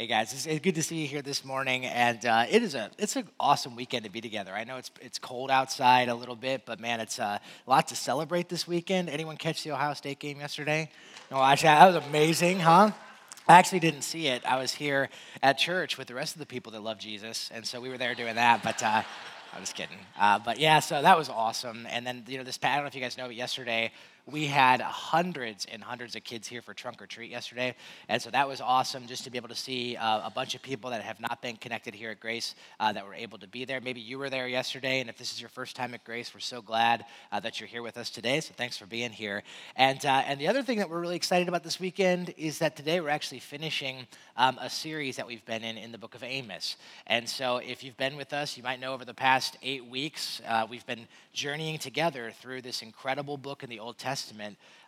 Hey guys, it's, good to see you here this morning, and uh, it is a it's an awesome weekend to be together. I know it's it's cold outside a little bit, but man, it's uh, a lot to celebrate this weekend. Anyone catch the Ohio State game yesterday? No, actually, that was amazing, huh? I actually didn't see it. I was here at church with the rest of the people that love Jesus, and so we were there doing that. But uh, I was kidding. Uh, but yeah, so that was awesome. And then you know, this I don't know if you guys know, but yesterday we had hundreds and hundreds of kids here for trunk or treat yesterday. And so that was awesome just to be able to see uh, a bunch of people that have not been connected here at Grace uh, that were able to be there. Maybe you were there yesterday. And if this is your first time at Grace, we're so glad uh, that you're here with us today. So thanks for being here. And, uh, and the other thing that we're really excited about this weekend is that today we're actually finishing um, a series that we've been in in the book of Amos. And so if you've been with us, you might know over the past eight weeks, uh, we've been journeying together through this incredible book in the Old Testament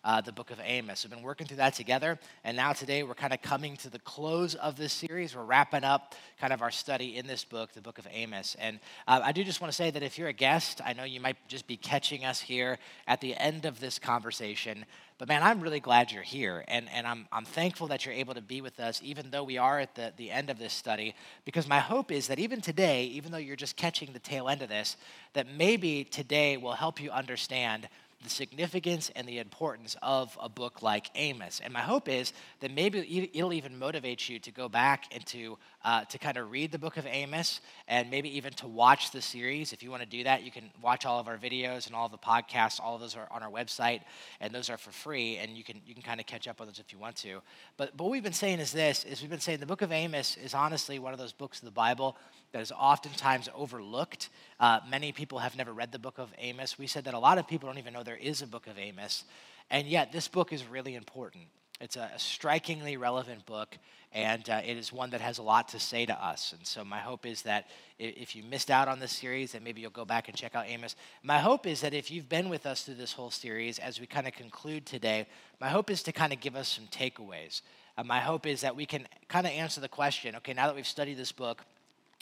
uh, the book of Amos. We've been working through that together, and now today we're kind of coming to the close of this series. We're wrapping up kind of our study in this book, the book of Amos. And uh, I do just want to say that if you're a guest, I know you might just be catching us here at the end of this conversation. But man, I'm really glad you're here. And, and I'm, I'm thankful that you're able to be with us, even though we are at the, the end of this study, because my hope is that even today, even though you're just catching the tail end of this, that maybe today will help you understand the significance and the importance of a book like Amos. And my hope is that maybe it'll even motivate you to go back and to, uh, to kind of read the book of Amos and maybe even to watch the series. If you want to do that, you can watch all of our videos and all of the podcasts. All of those are on our website, and those are for free, and you can, you can kind of catch up on those if you want to. But, but what we've been saying is this, is we've been saying the book of Amos is honestly one of those books of the Bible that is oftentimes overlooked. Uh, many people have never read the book of Amos. We said that a lot of people don't even know there is a book of Amos, and yet this book is really important. It's a, strikingly relevant book, and uh, it is one that has a lot to say to us. And so, my hope is that if you missed out on this series, then maybe you'll go back and check out Amos. My hope is that if you've been with us through this whole series, as we kind of conclude today, my hope is to kind of give us some takeaways. Uh, my hope is that we can kind of answer the question okay, now that we've studied this book,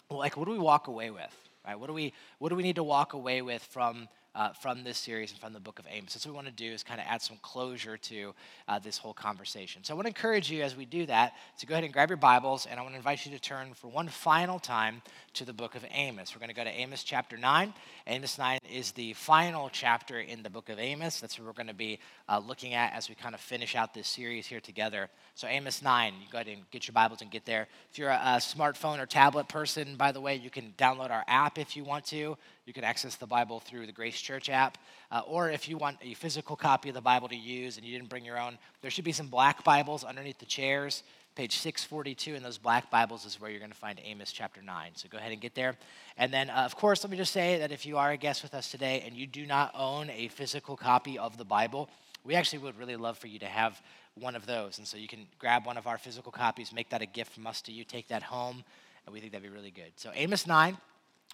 like what do we walk away with right what do we what do we need to walk away with from uh, from this series and from the book of Amos. That's what we want to do is kind of add some closure to uh, this whole conversation. So I want to encourage you as we do that to go ahead and grab your Bibles, and I want to invite you to turn for one final time to the book of Amos. We're going to go to Amos chapter 9. Amos 9 is the final chapter in the book of Amos. That's what we're going to be uh, looking at as we kind of finish out this series here together. So, Amos 9, you go ahead and get your Bibles and get there. If you're a, a smartphone or tablet person, by the way, you can download our app if you want to. You can access the Bible through the Grace Church app. Uh, or if you want a physical copy of the Bible to use and you didn't bring your own, there should be some black Bibles underneath the chairs. Page 642 in those black Bibles is where you're going to find Amos chapter 9. So go ahead and get there. And then, uh, of course, let me just say that if you are a guest with us today and you do not own a physical copy of the Bible, we actually would really love for you to have one of those. And so you can grab one of our physical copies, make that a gift from us to you, take that home, and we think that'd be really good. So, Amos 9,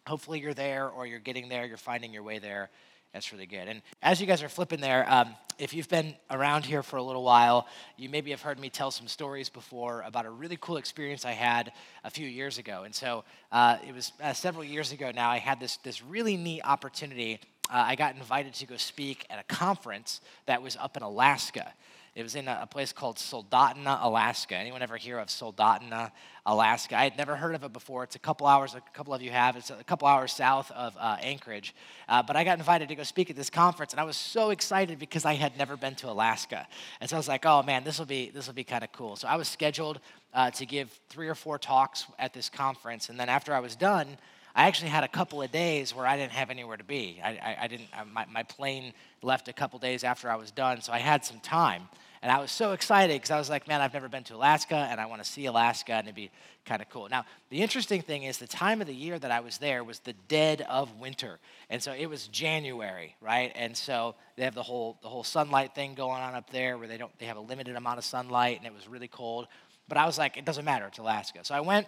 hopefully you're there or you're getting there, you're finding your way there. That's really good. And as you guys are flipping there, um, if you've been around here for a little while, you maybe have heard me tell some stories before about a really cool experience I had a few years ago. And so uh, it was uh, several years ago now, I had this, this really neat opportunity. Uh, I got invited to go speak at a conference that was up in Alaska. It was in a, a place called Soldotna, Alaska. Anyone ever hear of Soldotna, Alaska? I had never heard of it before. It's a couple hours, a couple of you have. It's a couple hours south of uh, Anchorage. Uh, but I got invited to go speak at this conference, and I was so excited because I had never been to Alaska. And so I was like, oh man, this will be this will be kind of cool. So I was scheduled uh, to give three or four talks at this conference, and then after I was done. I actually had a couple of days where I didn't have anywhere to be. I, I, I didn't. I, my, my plane left a couple days after I was done, so I had some time. And I was so excited because I was like, man, I've never been to Alaska and I want to see Alaska and it'd be kind of cool. Now, the interesting thing is the time of the year that I was there was the dead of winter. And so it was January, right? And so they have the whole the whole sunlight thing going on up there where they don't they have a limited amount of sunlight and it was really cold. But I was like, it doesn't matter, it's Alaska. So I went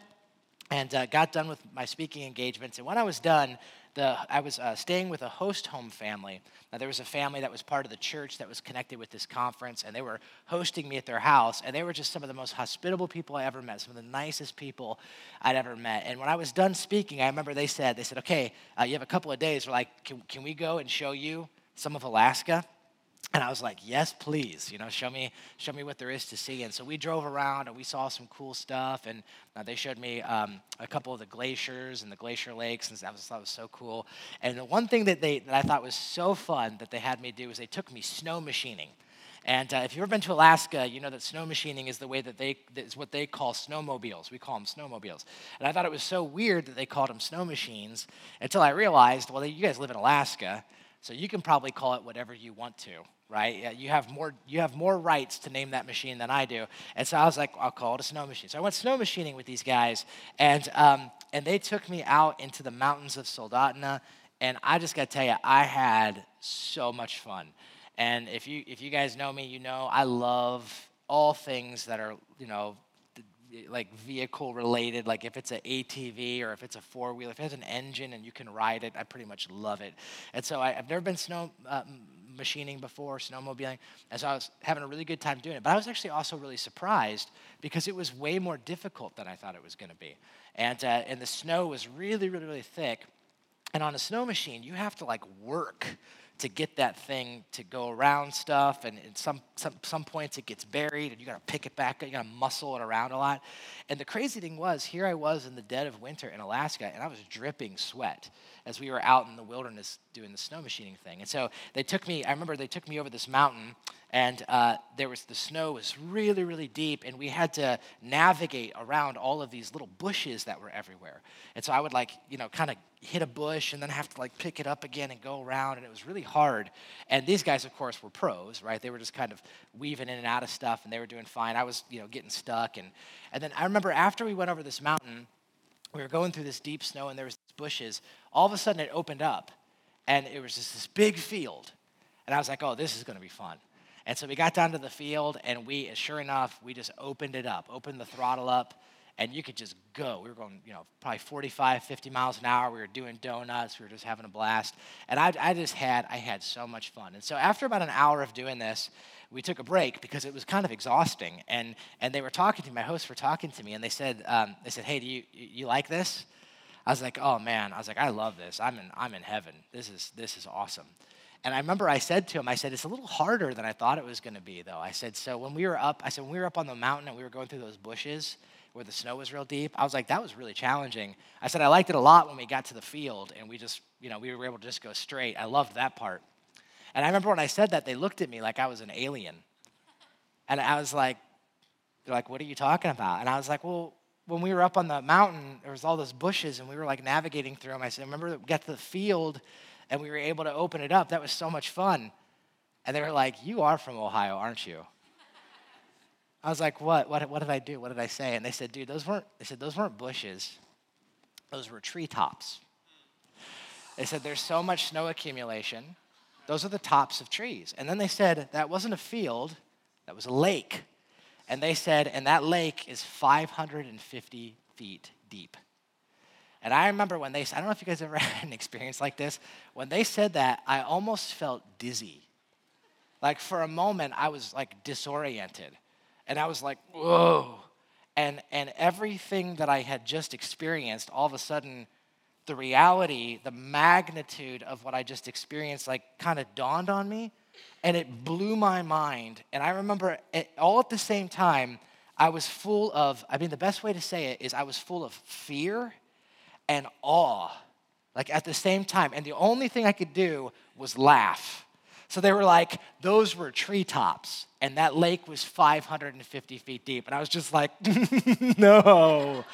and uh, got done with my speaking engagements. And when I was done, the, I was uh, staying with a host home family. Now, there was a family that was part of the church that was connected with this conference, and they were hosting me at their house. And they were just some of the most hospitable people I ever met, some of the nicest people I'd ever met. And when I was done speaking, I remember they said, they said, okay, uh, you have a couple of days. We're like, can, can we go and show you some of Alaska? And I was like, yes, please. You know, show me, show me what there is to see. And so we drove around and we saw some cool stuff. And uh, they showed me um, a couple of the glaciers and the glacier lakes, and that was that was so cool. And the one thing that they that I thought was so fun that they had me do was they took me snow machining. And uh, if you've ever been to Alaska, you know that snow machining is the way that they is what they call snowmobiles. We call them snowmobiles. And I thought it was so weird that they called them snow machines until I realized, well, you guys live in Alaska, so you can probably call it whatever you want to right? You have more you have more rights to name that machine than I do. And so I was like, I'll call it a snow machine. So I went snow machining with these guys, and um, and they took me out into the mountains of Soldotna, and I just got to tell you, I had so much fun. And if you if you guys know me, you know I love all things that are you know like vehicle related, like if it's an ATV or if it's a four wheeler, if it has an engine and you can ride it, I pretty much love it. And so I, have never been snow uh, machining before, snowmobiling, and so I was having a really good time doing it. But I was actually also really surprised because it was way more difficult than I thought it was going to be. And, uh, and the snow was really, really, really thick. And on a snow machine, you have to like work to get that thing to go around stuff. And in some, some, some points it gets buried and you gotta pick it back up, you gotta muscle it around a lot. And the crazy thing was, here I was in the dead of winter in Alaska and I was dripping sweat as we were out in the wilderness doing the snow machining thing. And so they took me, I remember they took me over this mountain and uh, there was the snow was really really deep and we had to navigate around all of these little bushes that were everywhere. And so i would like you know kind of hit a bush and then have to like pick it up again and go around and it was really hard. And these guys of course were pros right? They were just kind of weaving in and out of stuff and they were doing fine. I was you know getting stuck and and then i remember after we went over this mountain we were going through this deep snow and there was bushes all of a sudden it opened up and it was just this big field and i was like oh this is going to be fun and so we got down to the field, and we, sure enough, we just opened it up, opened the throttle up, and you could just go. We were going, you know, probably 45, 50 miles an hour. We were doing donuts. We were just having a blast. And I, I just had, I had so much fun. And so after about an hour of doing this, we took a break because it was kind of exhausting. And, and they were talking to me, my hosts were talking to me, and they said, um, they said, hey, do you, you like this? I was like, oh man, I was like, I love this. I'm in, I'm in heaven. This is, this is awesome. And I remember I said to him, I said, it's a little harder than I thought it was going to be, though. I said, so when we were up, I said, when we were up on the mountain and we were going through those bushes where the snow was real deep, I was like, that was really challenging. I said, I liked it a lot when we got to the field and we just, you know, we were able to just go straight. I loved that part. And I remember when I said that, they looked at me like I was an alien. And I was like, they're like, what are you talking about? And I was like, well, when we were up on the mountain, there was all those bushes and we were like navigating through them. I said, remember we got to the field and we were able to open it up. That was so much fun. And they were like, You are from Ohio, aren't you? I was like, what? what? What did I do? What did I say? And they said, Dude, those weren't, they said, those weren't bushes, those were treetops. They said, There's so much snow accumulation. Those are the tops of trees. And then they said, That wasn't a field, that was a lake. And they said, And that lake is 550 feet deep. And I remember when they, said, I don't know if you guys ever had an experience like this. When they said that, I almost felt dizzy. Like for a moment, I was like disoriented. And I was like, whoa. And, and everything that I had just experienced, all of a sudden, the reality, the magnitude of what I just experienced, like kind of dawned on me. And it blew my mind. And I remember it, all at the same time, I was full of, I mean, the best way to say it is I was full of fear and awe, like at the same time. And the only thing I could do was laugh. So they were like, those were treetops, and that lake was 550 feet deep. And I was just like, no,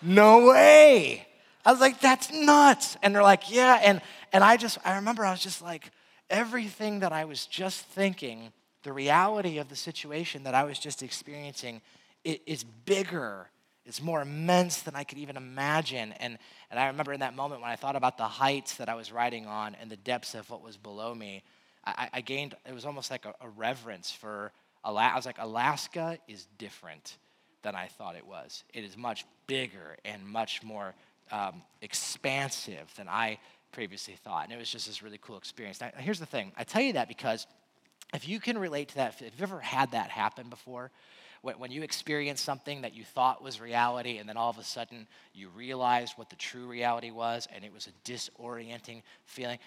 no way. I was like, that's nuts. And they're like, yeah. And, and I just, I remember I was just like, everything that I was just thinking, the reality of the situation that I was just experiencing, it is bigger it's more immense than I could even imagine. And, and I remember in that moment when I thought about the heights that I was riding on and the depths of what was below me, I, I gained, it was almost like a, a reverence for Alaska. I was like, Alaska is different than I thought it was. It is much bigger and much more um, expansive than I previously thought. And it was just this really cool experience. Now, here's the thing I tell you that because if you can relate to that, if you've ever had that happen before, when you experience something that you thought was reality, and then all of a sudden you realized what the true reality was, and it was a disorienting feeling.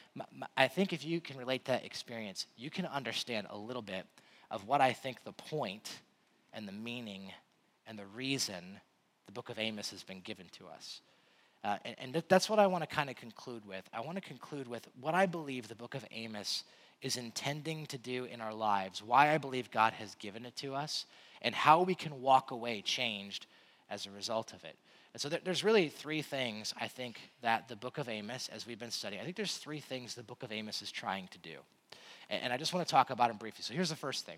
I think if you can relate that experience, you can understand a little bit of what I think the point and the meaning and the reason the book of Amos has been given to us. Uh, and, and that's what I want to kind of conclude with. I want to conclude with what I believe the book of Amos is intending to do in our lives, why I believe God has given it to us, and how we can walk away changed as a result of it. And so there's really three things I think that the book of Amos, as we've been studying, I think there's three things the book of Amos is trying to do. And I just want to talk about them briefly. So here's the first thing.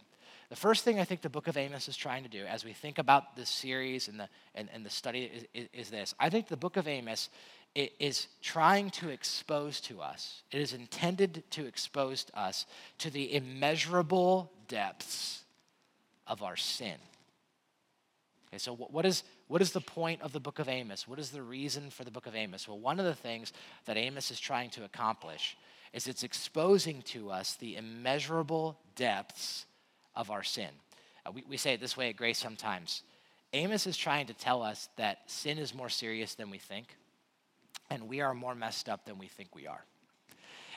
The first thing I think the book of Amos is trying to do as we think about this series and the, and, and the study is, is, is this. I think the book of Amos is trying to expose to us, it is intended to expose us to the immeasurable depths of our sin. Okay, so what is, what is the point of the book of Amos? What is the reason for the book of Amos? Well, one of the things that Amos is trying to accomplish is it's exposing to us the immeasurable depths of our sin. Uh, we, we say it this way at Grace sometimes. Amos is trying to tell us that sin is more serious than we think and we are more messed up than we think we are.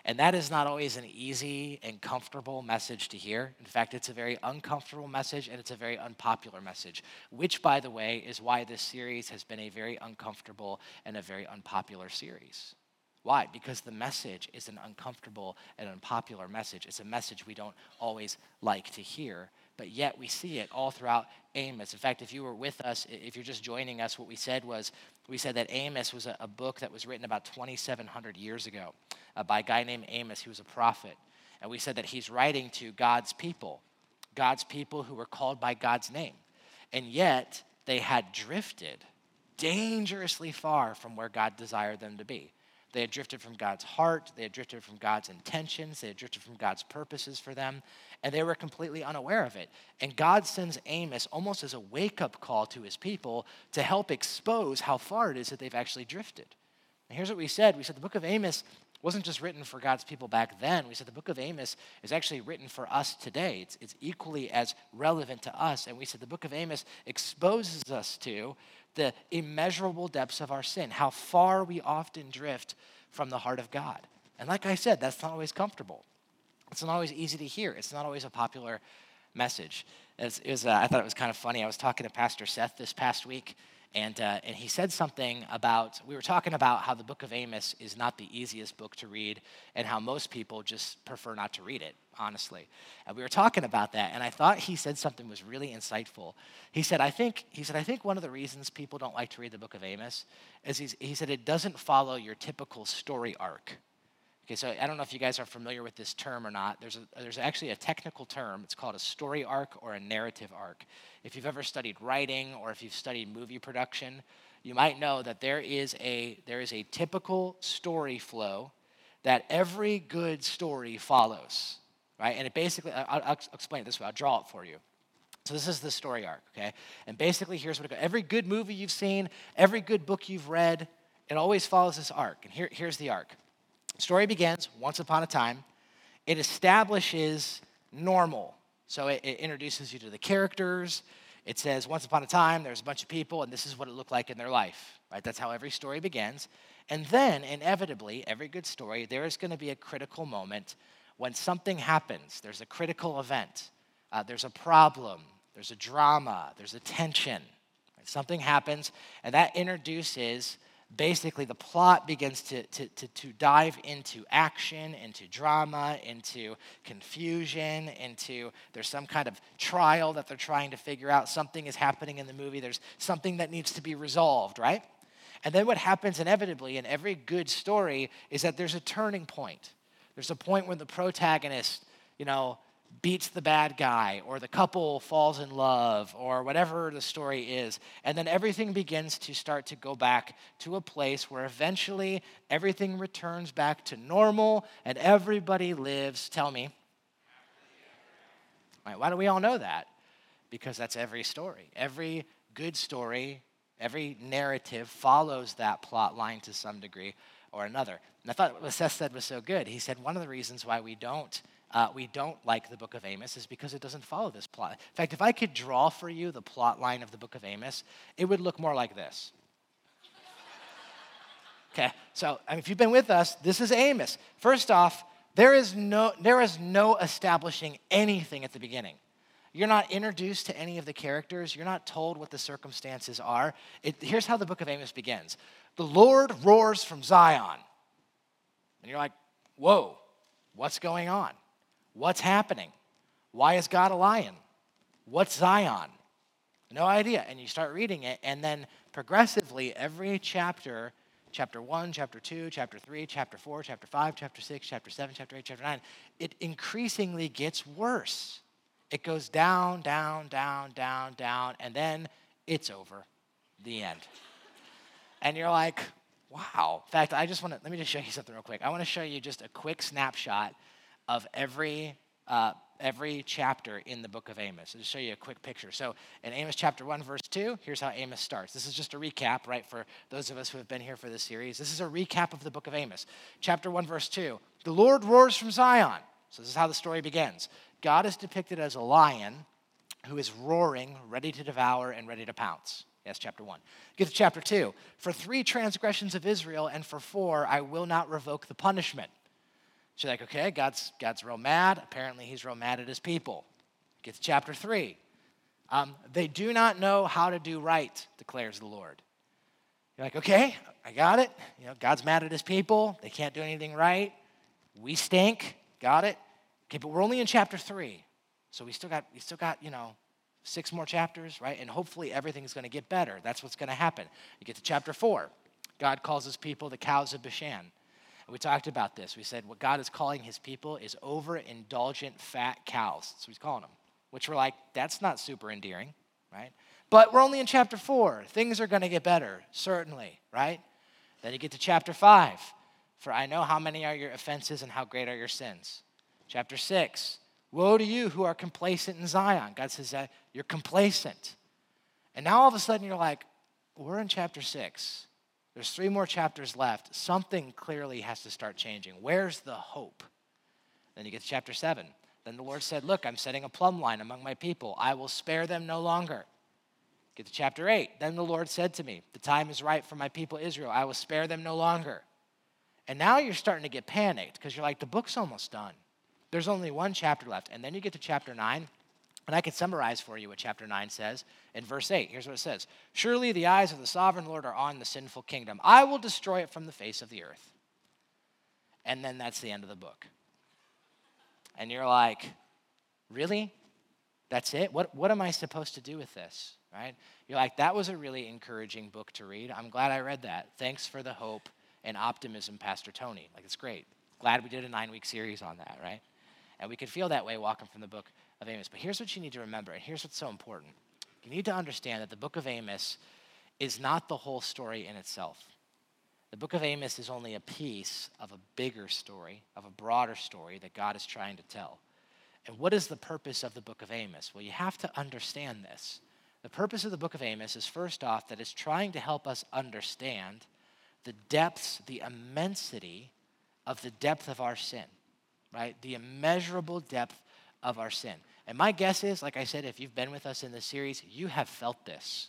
And that is not always an easy and comfortable message to hear. In fact, it's a very uncomfortable message and it's a very unpopular message, which, by the way, is why this series has been a very uncomfortable and a very unpopular series. Why? Because the message is an uncomfortable and unpopular message. It's a message we don't always like to hear, but yet we see it all throughout Amos. In fact, if you were with us, if you're just joining us, what we said was we said that Amos was a, a book that was written about 2,700 years ago uh, by a guy named Amos. He was a prophet. And we said that he's writing to God's people, God's people who were called by God's name. And yet they had drifted dangerously far from where God desired them to be. They had drifted from God's heart. They had drifted from God's intentions. They had drifted from God's purposes for them. And they were completely unaware of it. And God sends Amos almost as a wake up call to his people to help expose how far it is that they've actually drifted. And here's what we said we said the book of Amos wasn't just written for God's people back then. We said the book of Amos is actually written for us today. It's, it's equally as relevant to us. And we said the book of Amos exposes us to the immeasurable depths of our sin, how far we often drift from the heart of God. And like I said, that's not always comfortable. It's not always easy to hear. It's not always a popular message. It was, uh, I thought it was kind of funny. I was talking to Pastor Seth this past week, and, uh, and he said something about, we were talking about how the book of Amos is not the easiest book to read and how most people just prefer not to read it, honestly. And we were talking about that, and I thought he said something was really insightful. He said, I think, he said, I think one of the reasons people don't like to read the book of Amos is he said it doesn't follow your typical story arc. Okay, so I don't know if you guys are familiar with this term or not. There's, a, there's actually a technical term. It's called a story arc or a narrative arc. If you've ever studied writing or if you've studied movie production, you might know that there is a, there is a typical story flow that every good story follows, right? And it basically, I'll, I'll explain it this way. I'll draw it for you. So this is the story arc, okay? And basically, here's what it goes. Every good movie you've seen, every good book you've read, it always follows this arc. And here, here's the arc. Story begins once upon a time. It establishes normal. So it, it, introduces you to the characters. It says once upon a time there's a bunch of people and this is what it looked like in their life. Right? That's how every story begins. And then inevitably, every good story, there is going to be a critical moment when something happens. There's a critical event. Uh, there's a problem. There's a drama. There's a tension. Right? Something happens, and that introduces basically the plot begins to, to, to, to, dive into action, into drama, into confusion, into there's some kind of trial that they're trying to figure out. Something is happening in the movie, there's something that needs to be resolved, right? And then what happens inevitably in every good story is that there's a turning point. There's a point where the protagonist, you know, beats the bad guy, or the couple falls in love, or whatever the story is. And then everything begins to start to go back to a place where eventually everything returns back to normal and everybody lives. Tell me. Right, why do we all know that? Because that's every story. Every good story, every narrative follows that plot line to some degree or another. And I thought what Seth said was so good. He said one of the reasons why we don't uh, we don't like the book of Amos is because it doesn't follow this plot. In fact, if I could draw for you the plot line of the book of Amos, it would look more like this. Okay, so I mean, if you've been with us, this is Amos. First off, there is no, there is no establishing anything at the beginning. You're not introduced to any of the characters. You're not told what the circumstances are. It, here's how the book of Amos begins The Lord roars from Zion. And you're like, whoa, what's going on? What's happening? Why is God a lion? What's Zion? No idea. And you start reading it, and then progressively, every chapter chapter 1, chapter 2, chapter 3, chapter 4, chapter 5, chapter 6, chapter 7, chapter 8, chapter 9, it increasingly gets worse. It goes down, down, down, down, down, and then it's over. The end. And you're like, wow. In fact, I just want to, let me just show you something real quick. I want to show you just a quick snapshot of every uh, every chapter in the book of Amos. I'll just show you a quick picture. So, in Amos chapter 1, verse 2, here's how Amos starts. This is just a recap, right, for those of us who have been here for this series. This is a recap of the book of Amos. Chapter 1, verse 2 The Lord roars from Zion. So, this is how the story begins. God is depicted as a lion who is roaring, ready to devour and ready to pounce. Yes, chapter 1. Get to chapter 2. For three transgressions of Israel and for four, I will not revoke the punishment. She's like, okay, God's, God's real mad. Apparently, he's real mad at his people. Get to chapter 3. Um, they do not know how to do right, declares the Lord. You're like, okay, I got it. You know, God's mad at his people. They can't do anything right. We stink. Got it. Okay, but we're only in chapter 3. So we still got, we still got, you know, six more chapters, right? And hopefully everything's going to get better. That's what's going to happen. You get to chapter 4. God calls his people the cows of Bashan. And We talked about this. We said what God is calling his people is overindulgent fat cows. That's what he's calling them, which we're like, that's not super endearing, right? But we're only in chapter four. Things are going to get better, certainly, right? Then you get to chapter five. For I know how many are your offenses and how great are your sins. Chapter six. Woe to you who are complacent in Zion. God says that you're complacent. And now all of a sudden you're like, we're in chapter six. There's three more chapters left. Something clearly has to start changing. Where's the hope? Then you get to chapter 7. Then the Lord said, Look, I'm setting a plumb line among my people. I will spare them no longer. Get to chapter 8. Then the Lord said to me, The time is right for my people Israel. I will spare them no longer. And now you're starting to get panicked because you're like, The book's almost done. There's only one chapter left. And then you get to chapter 9. And I can summarize for you what chapter 9 says in verse 8. Here's what it says Surely the eyes of the sovereign Lord are on the sinful kingdom. I will destroy it from the face of the earth. And then that's the end of the book. And you're like, really? That's it? What, what am I supposed to do with this? Right? You're like, that was a really encouraging book to read. I'm glad I read that. Thanks for the hope and optimism, Pastor Tony. Like, it's great. Glad we did a nine week series on that, right? And we could feel that way walking from the book of Amos. But here's what you need to remember, and here's what's so important. You need to understand that the book of Amos is not the whole story in itself. The book of Amos is only a piece of a bigger story, of a broader story that God is trying to tell. And what is the purpose of the book of Amos? Well, you have to understand this. The purpose of the book of Amos is first off that it's trying to help us understand the depths, the immensity of the depth of our sin, right? The immeasurable depth of our sin. And my guess is, like I said, if you've been with us in this series, you have felt this.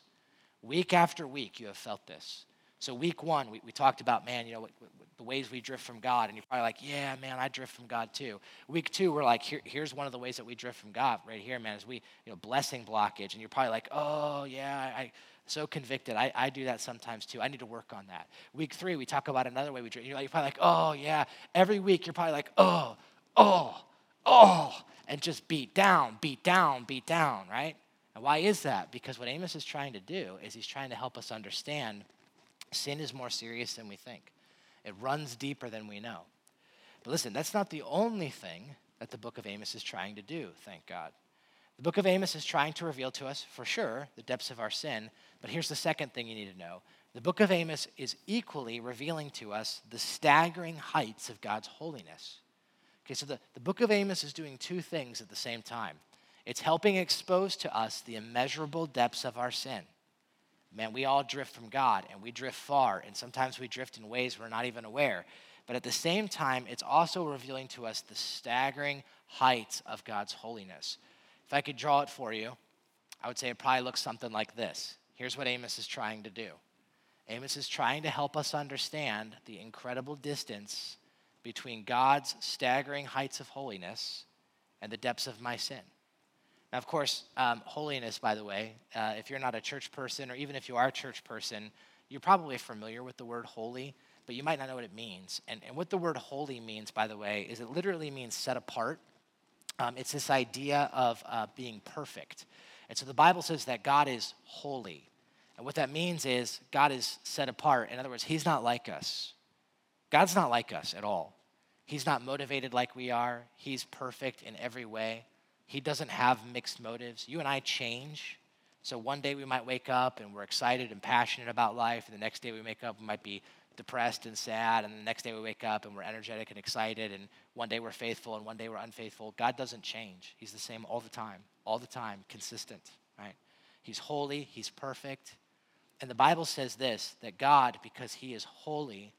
Week after week, you have felt this. So, week one, we, we talked about, man, you know, what, what, the ways we drift from God. And you're probably like, yeah, man, I drift from God too. Week two, we're like, Here, here's one of the ways that we drift from God right here, man, is we, you know, blessing blockage. And you're probably like, oh, yeah, I, so convicted. I, I do that sometimes too. I need to work on that. Week three, we talk about another way we drift. You're, like, you're probably like, oh, yeah. Every week, you're probably like, oh, oh, oh and just beat down, beat down, beat down, right? And why is that? Because what Amos is trying to do is he's trying to help us understand sin is more serious than we think. It runs deeper than we know. But listen, that's not the only thing that the book of Amos is trying to do, thank God. The book of Amos is trying to reveal to us, for sure, the depths of our sin. But here's the second thing you need to know the book of Amos is equally revealing to us the staggering heights of God's holiness. Okay, so the, the book of Amos is doing two things at the same time. It's helping expose to us the immeasurable depths of our sin. Man, we all drift from God and we drift far, and sometimes we drift in ways we're not even aware. but at the same time, it's also revealing to us the staggering heights of God's holiness. If I could draw it for you, I would say it probably looks something like this. Here's what Amos is trying to do Amos is trying to help us understand the incredible distance between God's staggering heights of holiness and the depths of my sin. Now, of course, um, holiness, by the way, uh, if you're not a church person, or even if you are a church person, you're probably familiar with the word holy, but you might not know what it means. And, and what the word holy means, by the way, is it literally means set apart. Um, it's this idea of uh, being perfect. And so the Bible says that God is holy. And what that means is God is set apart. In other words, He's not like us. God's not like us at all. He's not motivated like we are. He's perfect in every way. He doesn't have mixed motives. You and I change. So one day we might wake up and we're excited and passionate about life, and the next day we wake up, we might be depressed and sad, and the next day we wake up and we're energetic and excited, and one day we're faithful and one day we're unfaithful. God doesn't change. He's the same all the time, all the time, consistent, right? He's holy, He's perfect. And the Bible says this that God, because He is holy,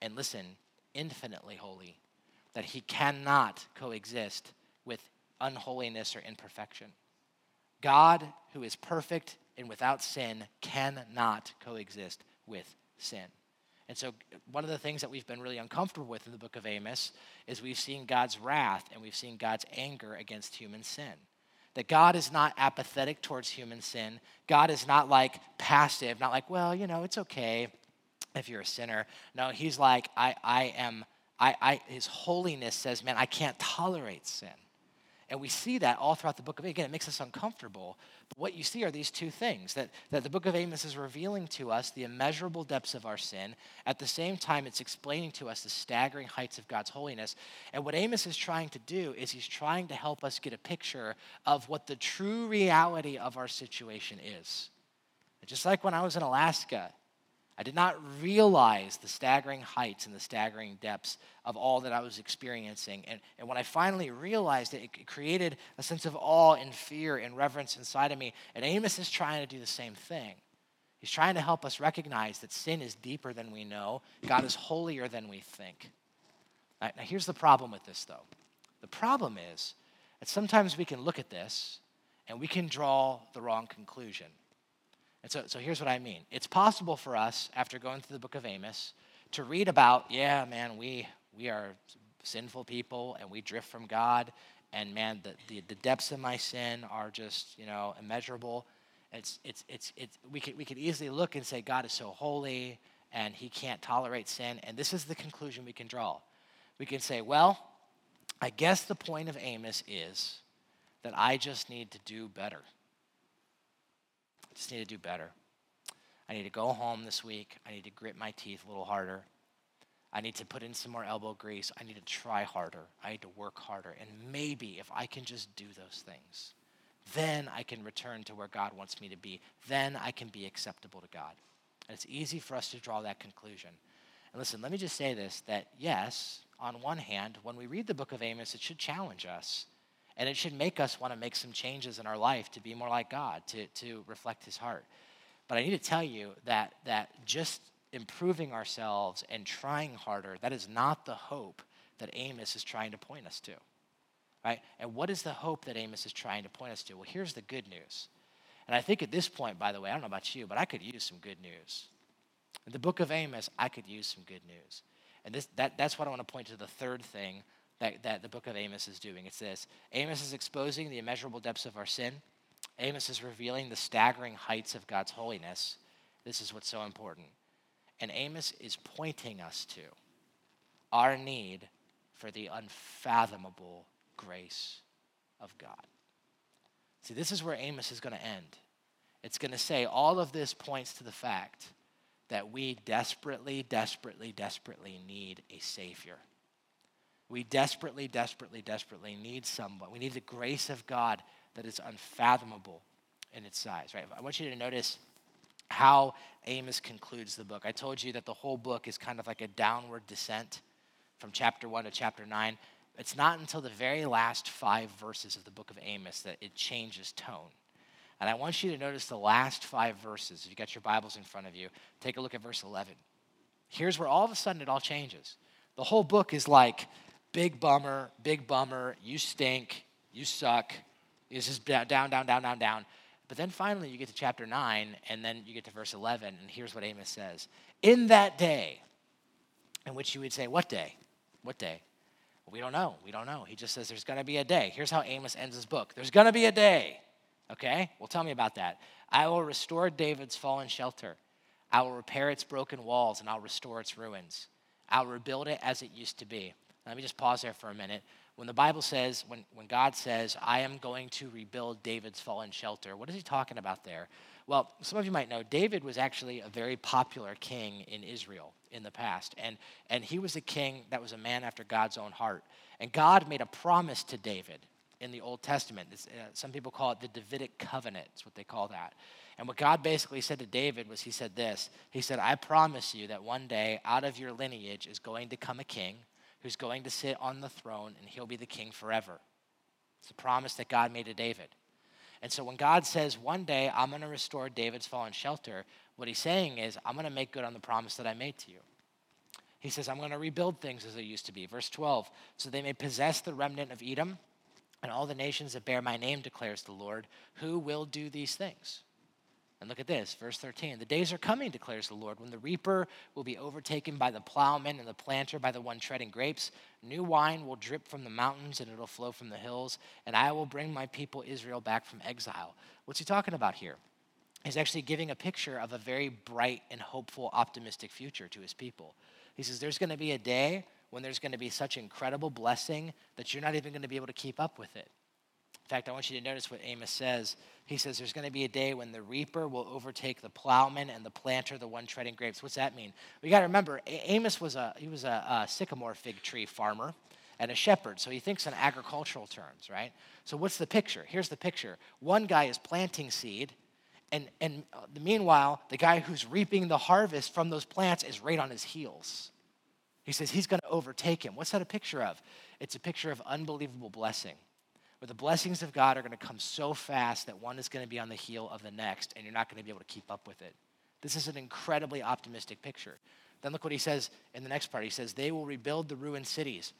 and listen, infinitely holy, that He cannot coexist with unholiness or imperfection. God, who is perfect and without sin, cannot coexist with sin. And so, one of the things that we've been really uncomfortable with in the book of Amos is we've seen God's wrath and we've seen God's anger against human sin. That God is not apathetic towards human sin. God is not like passive, not like, well, you know, it's okay if you're a sinner. No, He's like, I, I am, I, I, His holiness says, man, I can't tolerate sin. And we see that all throughout the book of Amos. Again, it makes us uncomfortable. But what you see are these two things that, that the book of Amos is revealing to us the immeasurable depths of our sin. At the same time, it's explaining to us the staggering heights of God's holiness. And what Amos is trying to do is he's trying to help us get a picture of what the true reality of our situation is. Just like when I was in Alaska, I did not realize the staggering heights and the staggering depths of all that I was experiencing. And, and when I finally realized it, it created a sense of awe and fear and reverence inside of me. And Amos is trying to do the same thing. He's trying to help us recognize that sin is deeper than we know, God is holier than we think. Now, now here's the problem with this, though. The problem is that sometimes we can look at this and we can draw the wrong conclusion. And so, so here's what I mean it's possible for us, after going through the book of Amos, to read about, yeah, man, we, we are sinful people and we drift from God, and man, the, the, the depths of my sin are just, you know, immeasurable. It's, it's, it's, it's, we, could, we could easily look and say, God is so holy and he can't tolerate sin. And this is the conclusion we can draw. We can say, well, I guess the point of Amos is that I just need to do better just need to do better. I need to go home this week. I need to grit my teeth a little harder. I need to put in some more elbow grease. I need to try harder. I need to work harder. And maybe if I can just do those things, then I can return to where God wants me to be. Then I can be acceptable to God. And it's easy for us to draw that conclusion. And listen, let me just say this that yes, on one hand, when we read the book of Amos, it should challenge us. And it should make us want to make some changes in our life to be more like God, to, to reflect his heart. But I need to tell you that, that just improving ourselves and trying harder, that is not the hope that Amos is trying to point us to. Right? And what is the hope that Amos is trying to point us to? Well, here's the good news. And I think at this point, by the way, I don't know about you, but I could use some good news. In the book of Amos, I could use some good news. And this, that, that's what I want to point to the third thing that, that the book of Amos is doing. It's this Amos is exposing the immeasurable depths of our sin, Amos is revealing the staggering heights of God's holiness. This is what's so important. And Amos is pointing us to our need for the unfathomable grace of God. See, this is where Amos is going to end. It's going to say all of this points to the fact that we desperately, desperately, desperately need a Savior. We desperately, desperately, desperately need someone. We need the grace of God that is unfathomable in its size, right? I want you to notice how Amos concludes the book. I told you that the whole book is kind of like a downward descent from chapter 1 to chapter 9. It's not until the very last five verses of the book of Amos that it changes tone. And I want you to notice the last five verses. If you got your Bibles in front of you, take a look at verse 11. Here's where all of a sudden it all changes. The whole book is like, big bummer, big bummer, you stink, you suck. It's just down, down, down, down, down. But then finally you get to chapter 9, and then you get to verse 11, and here's what Amos says In that day, in which you would say, What day? What day? We don't know. We don't know. He just says there's going to be a day. Here's how Amos ends his book There's going to be a day. Okay? Well, tell me about that. I will restore David's fallen shelter. I will repair its broken walls, and I'll restore its ruins. I'll rebuild it as it used to be. Let me just pause there for a minute. When the Bible says, when, when God says, I am going to rebuild David's fallen shelter, what is he talking about there? Well, some of you might know David was actually a very popular king in Israel in the past. And, and he was a king that was a man after God's own heart. And God made a promise to David in the Old Testament. Uh, some people call it the Davidic covenant, is what they call that. And what God basically said to David was, He said this He said, I promise you that one day out of your lineage is going to come a king who's going to sit on the throne and he'll be the king forever. It's a promise that God made to David. And so when God says, one day I'm going to restore David's fallen shelter, what he's saying is, I'm going to make good on the promise that I made to you. He says, I'm going to rebuild things as they used to be. Verse 12, so they may possess the remnant of Edom and all the nations that bear my name, declares the Lord, who will do these things. And look at this, verse 13. The days are coming, declares the Lord, when the reaper will be overtaken by the plowman and the planter by the one treading grapes. New wine will drip from the mountains and it'll flow from the hills, and I will bring my people Israel back from exile. What's he talking about here? He's actually giving a picture of a very bright and hopeful, optimistic future to his people. He says, There's going to be a day when there's going to be such incredible blessing that you're not even going to be able to keep up with it. In fact, I want you to notice what Amos says. He says there's going to be a day when the reaper will overtake the plowman and the planter, the one treading grapes. What's that mean? We got to remember, Amos was a he was a, a sycamore fig tree farmer and a shepherd, so he thinks in agricultural terms, right? So what's the picture? Here's the picture. One guy is planting seed, and and uh, meanwhile, the guy who's reaping the harvest from those plants is right on his heels. He says he's going to overtake him. What's that a picture of? It's a picture of unbelievable blessing where the blessings of God are going to come so fast that one is going to be on the heel of the next, and you're not going to be able to keep up with it. This is an incredibly optimistic picture. Then look what he says in the next part. He says, They will rebuild the ruined cities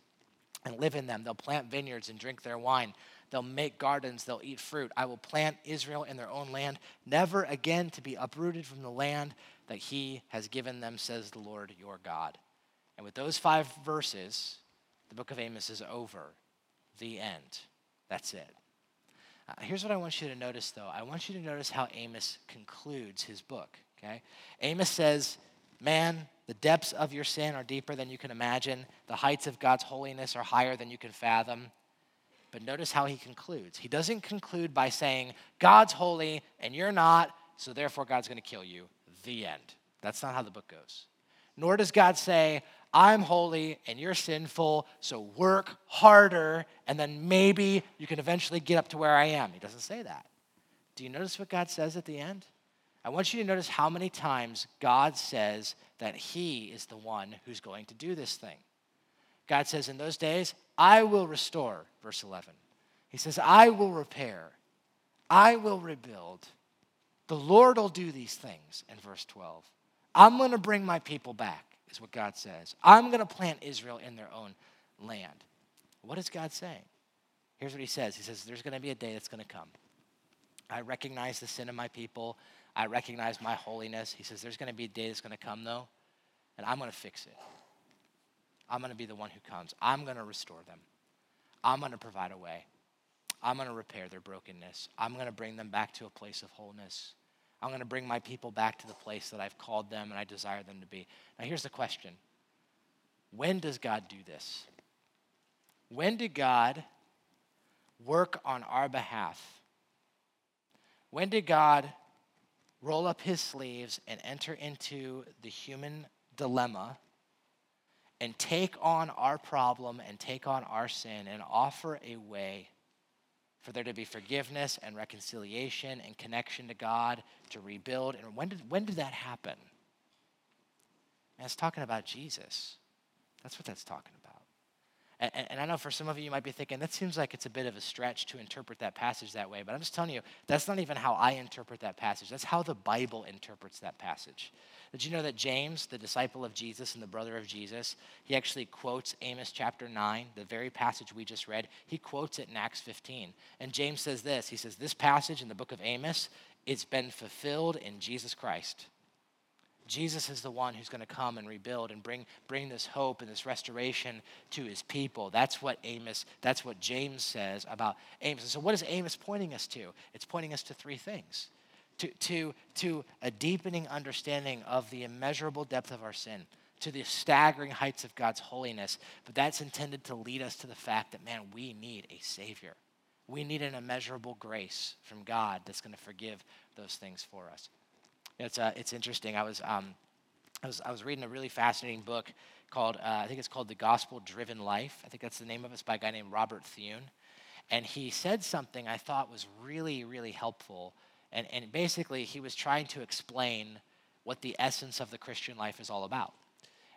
and live in them. They'll plant vineyards and drink their wine. They'll make gardens. They'll eat fruit. I will plant Israel in their own land, never again to be uprooted from the land that he has given them, says the Lord your God. And with those five verses, the book of Amos is over. The end. That's it. Uh, here's what I want you to notice, though. I want you to notice how Amos concludes his book. Okay, Amos says, "Man, the depths of your sin are deeper than you can imagine. The heights of God's holiness are higher than you can fathom." But notice how he concludes. He doesn't conclude by saying, "God's holy and you're not, so therefore God's going to kill you." The end. That's not how the book goes. Nor does God say, I'm holy and you're sinful, so work harder, and then maybe you can eventually get up to where I am. He doesn't say that. Do you notice what God says at the end? I want you to notice how many times God says that He is the one who's going to do this thing. God says, In those days, I will restore, verse 11. He says, I will repair, I will rebuild. The Lord will do these things, in verse 12. I'm going to bring my people back is what God says. I'm going to plant Israel in their own land. What is God saying? Here's what he says He says, There's going to be a day that's going to come. I recognize the sin of my people. I recognize my holiness. He says, There's going to be a day that's going to come, though, and I'm going to fix it. I'm going to be the one who comes. I'm going to restore them. I'm going to provide a way. I'm going to repair their brokenness. I'm going to bring them back to a place of wholeness. I'm going to bring my people back to the place that I've called them and I desire them to be. Now, here's the question When does God do this? When did God work on our behalf? When did God roll up his sleeves and enter into the human dilemma and take on our problem and take on our sin and offer a way for there to be forgiveness and reconciliation and connection to God, to rebuild. And when did, when did that happen? And it's talking about Jesus. That's what that's talking about. And, and, I know for some of you, you might be thinking, that seems like it's a bit of a stretch to interpret that passage that way. But I'm just telling you, that's not even how I interpret that passage. That's how the Bible interprets that passage. Did you know that James, the disciple of Jesus and the brother of Jesus, he actually quotes Amos chapter 9, the very passage we just read. He quotes it in Acts 15. And James says this He says, This passage in the book of Amos, it's been fulfilled in Jesus Christ. Jesus is the one who's going to come and rebuild and bring, bring this hope and this restoration to his people. That's what Amos, that's what James says about Amos. And so what is Amos pointing us to? It's pointing us to three things. To, to, to a deepening understanding of the immeasurable depth of our sin, to the staggering heights of God's holiness. But that's intended to lead us to the fact that, man, we need a Savior. We need an immeasurable grace from God that's going to forgive those things for us. It's, uh, it's interesting. I was, um, I, was, I was reading a really fascinating book called, uh, I think it's called The Gospel Driven Life. I think that's the name of it. It's by a guy named Robert Thune. And he said something I thought was really, really helpful. And, and basically, he was trying to explain what the essence of the Christian life is all about.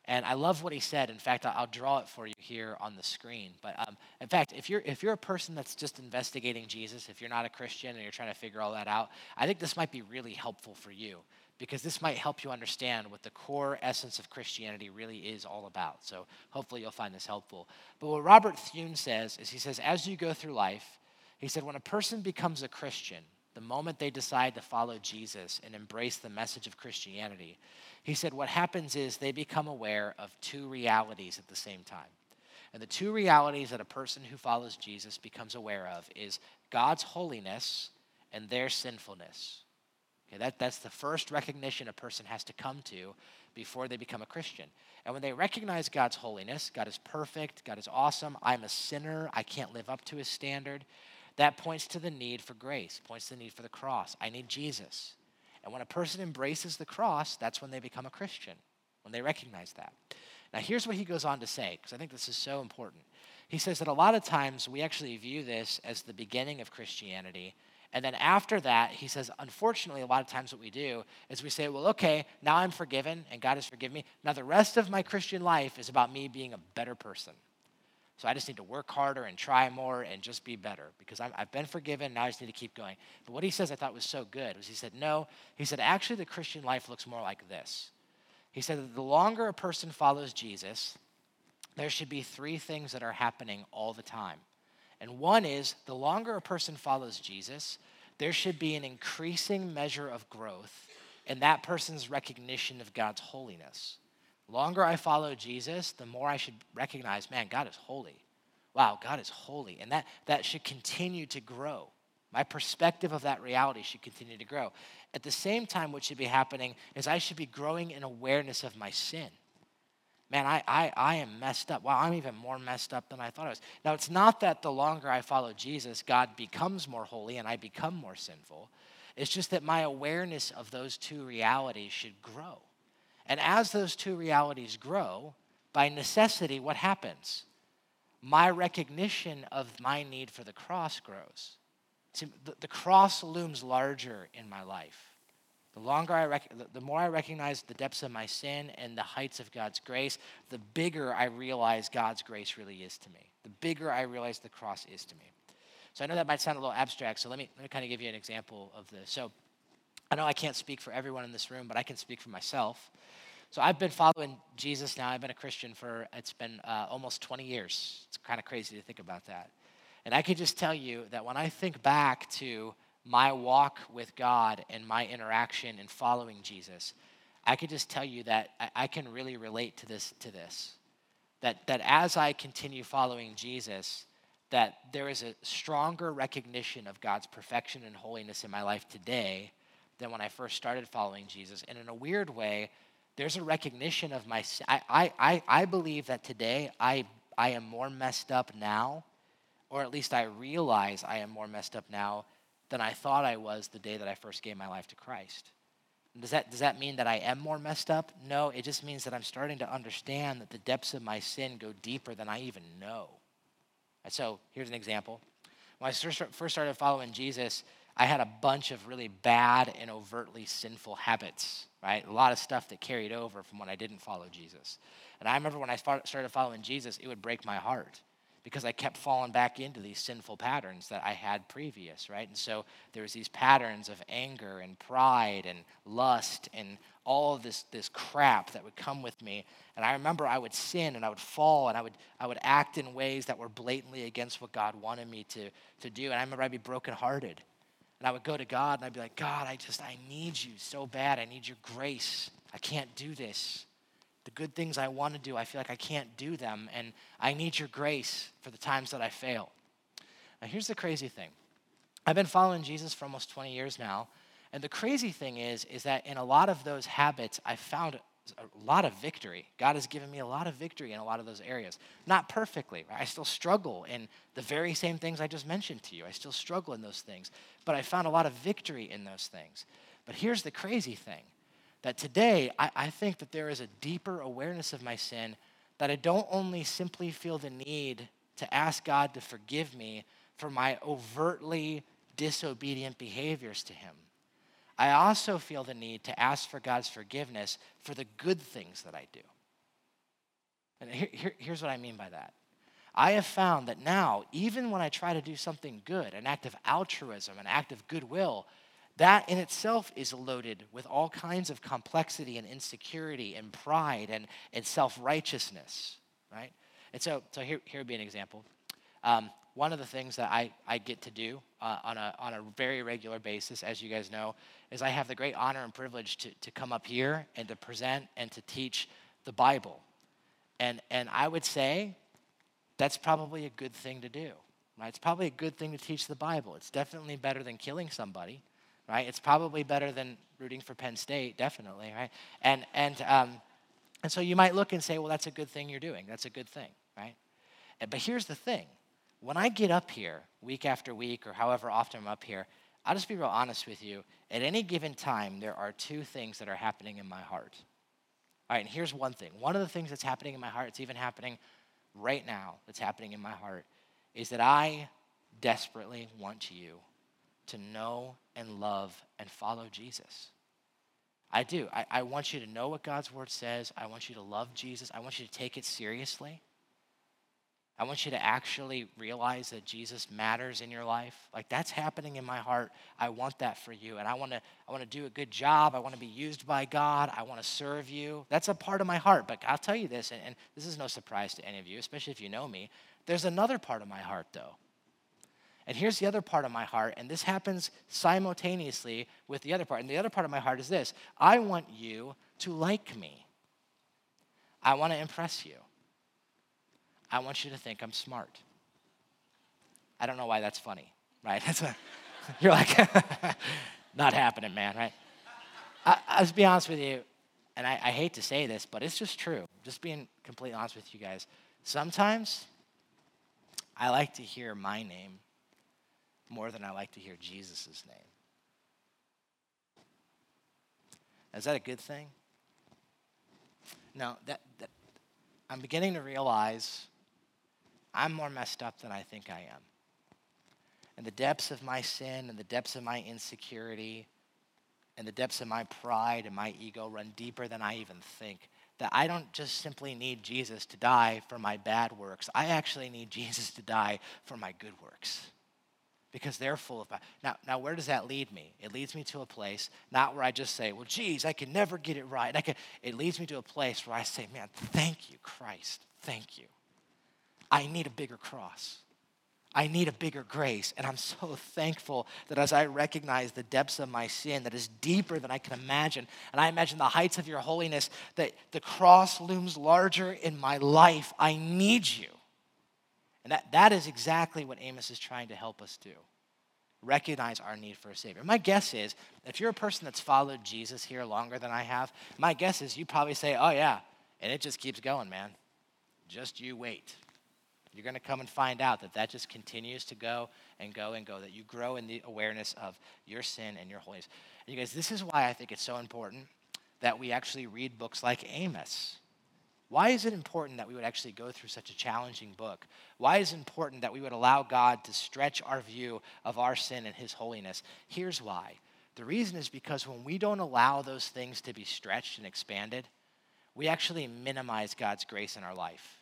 And I love what he said. In fact, I'll draw it for you here on the screen. But um, in fact, if you're if you're a person that's just investigating Jesus, if you're not a Christian and you're trying to figure all that out, I think this might be really helpful for you because this might help you understand what the core essence of Christianity really is all about. So hopefully you'll find this helpful. But what Robert Thune says is he says, as you go through life, he said, when a person becomes a Christian, the moment they decide to follow Jesus and embrace the message of Christianity, he said what happens is they become aware of two realities at the same time. And the two realities that a person who follows Jesus becomes aware of is God's holiness and their sinfulness. Okay, that, that's the first recognition a person has to come to before they become a Christian. And when they recognize God's holiness, God is perfect, God is awesome, I'm a sinner, I can't live up to his standard, that points to the need for grace, points to the need for the cross. I need Jesus. And when a person embraces the cross, that's when they become a Christian, when they recognize that. Now, here's what he goes on to say, because I think this is so important. He says that a lot of times we actually view this as the beginning of Christianity. And then after that, he says, unfortunately, a lot of times what we do is we say, well, okay, now I'm forgiven and God has forgiven me. Now the rest of my Christian life is about me being a better person. So I just need to work harder and try more and just be better because i have been forgiven. Now I just need to keep going. But what he says I thought was so good was he said, no, he said, actually, the Christian life looks more like this. He said that the longer a person follows Jesus, there should be three things that are happening all the time. And one is the longer a person follows Jesus, there should be an increasing measure of growth in that person's recognition of God's holiness longer I follow Jesus, the more I should recognize, man, God is holy. Wow, God is holy. And that, that should continue to grow. My perspective of that reality should continue to grow. At the same time, what should be happening is I should be growing in awareness of my sin. Man, I, I, I am messed up. Wow, I'm even more messed up than I thought I was. Now, it's not that the longer I follow Jesus, God becomes more holy and I become more sinful. It's just that my awareness of those two realities should grow. And as those two realities grow, by necessity, what happens? My recognition of my need for the cross grows. See, the, the cross looms larger in my life. The longer I rec- the more I recognize the depths of my sin and the heights of God's grace, the bigger I realize God's grace really is to me. The bigger I realize the cross is to me. So I know that might sound a little abstract, so let me, let me kind of give you an example of this. So I know I can't speak for everyone in this room, but I can speak for myself. So I've been following Jesus now. I've been a Christian for, it's been uh, almost 20 years. It's kind of crazy to think about that. And I can just tell you that when I think back to my walk with God and my interaction in following Jesus, I could just tell you that I, I can really relate to this, to this. That, that as I continue following Jesus, that there is a stronger recognition of God's perfection and holiness in my life today than when I first started following Jesus. And in a weird way, there's a recognition of my I, I, I, believe that today I, I am more messed up now, or at least I realize I am more messed up now than I thought I was the day that I first gave my life to Christ. Does that, does that mean that I am more messed up? No, it just means that I'm starting to understand that the depths of my sin go deeper than I even know. And so here's an example. When I first started following Jesus, I had a bunch of really bad and overtly sinful habits, right? A lot of stuff that carried over from when I didn't follow Jesus. And I remember when I started following Jesus, it would break my heart because I kept falling back into these sinful patterns that I had previous, right? And so there was these patterns of anger and pride and lust and all of this, this crap that would come with me. And I remember I would sin and I would fall and I would, I would act in ways that were blatantly against what God wanted me to, to do. And I remember I'd be brokenhearted. And I would go to God and I'd be like, God, I just, I need you so bad. I need your grace. I can't do this. The good things I want to do, I feel like I can't do them. And I need your grace for the times that I fail. Now, here's the crazy thing I've been following Jesus for almost 20 years now. And the crazy thing is, is that in a lot of those habits, I found a lot of victory. God has given me a lot of victory in a lot of those areas. Not perfectly. Right? I still struggle in the very same things I just mentioned to you. I still struggle in those things. But I found a lot of victory in those things. But here's the crazy thing that today I, I think that there is a deeper awareness of my sin that I don't only simply feel the need to ask God to forgive me for my overtly disobedient behaviors to Him. I also feel the need to ask for God's forgiveness for the good things that I do. And here, here, here's what I mean by that. I have found that now, even when I try to do something good, an act of altruism, an act of goodwill, that in itself is loaded with all kinds of complexity and insecurity and pride and, and self righteousness, right? And so, so here, here would be an example. Um, one of the things that I, I get to do uh, on, a, on a very regular basis, as you guys know, is I have the great honor and privilege to, to come up here and to present and to teach the Bible. And, and I would say that's probably a good thing to do. Right? It's probably a good thing to teach the Bible. It's definitely better than killing somebody right? It's probably better than rooting for Penn State, definitely, right? And and um, and so you might look and say, well, that's a good thing you're doing. That's a good thing, right? But here's the thing: when I get up here week after week, or however often I'm up here, I'll just be real honest with you. At any given time, there are two things that are happening in my heart. All right, and here's one thing. One of the things that's happening in my heart, it's even happening right now, that's happening in my heart, is that I desperately want you to know and love and follow Jesus. I do. I, I want you to know what God's word says. I want you to love Jesus. I want you to take it seriously. I want you to actually realize that Jesus matters in your life. Like that's happening in my heart. I want that for you. And I want to I want to do a good job. I want to be used by God. I want to serve you. That's a part of my heart. But I'll tell you this, and, and this is no surprise to any of you, especially if you know me. There's another part of my heart though. And here's the other part of my heart, and this happens simultaneously with the other part. And the other part of my heart is this I want you to like me, I want to impress you. I want you to think I'm smart. I don't know why that's funny, right? You're like, not happening, man, right? I, I'll be honest with you, and I, I hate to say this, but it's just true. Just being completely honest with you guys. Sometimes I like to hear my name more than I like to hear Jesus' name. Is that a good thing? No, that, that I'm beginning to realize I'm more messed up than I think I am. And the depths of my sin and the depths of my insecurity and the depths of my pride and my ego run deeper than I even think. That I don't just simply need Jesus to die for my bad works, I actually need Jesus to die for my good works because they're full of now now where does that lead me? It leads me to a place not where i just say well geez i can never get it right. I can, it leads me to a place where i say man thank you christ. Thank you i need a bigger cross i need a bigger grace and i'm so thankful that as i recognize the depths of my sin that is deeper than i can imagine and i imagine the heights of your holiness that the cross looms larger in my life i need you and that, that is exactly what Amos is trying to help us do recognize our need for a Savior. My guess is, if you're a person that's followed Jesus here longer than I have, my guess is you probably say, oh, yeah, and it just keeps going, man. Just you wait. You're going to come and find out that that just continues to go and go and go, that you grow in the awareness of your sin and your holiness. And you guys, this is why I think it's so important that we actually read books like Amos. Why is it important that we would actually go through such a challenging book? Why is it important that we would allow God to stretch our view of our sin and His holiness? Here's why. The reason is because when we don't allow those things to be stretched and expanded, we actually minimize God's grace in our life.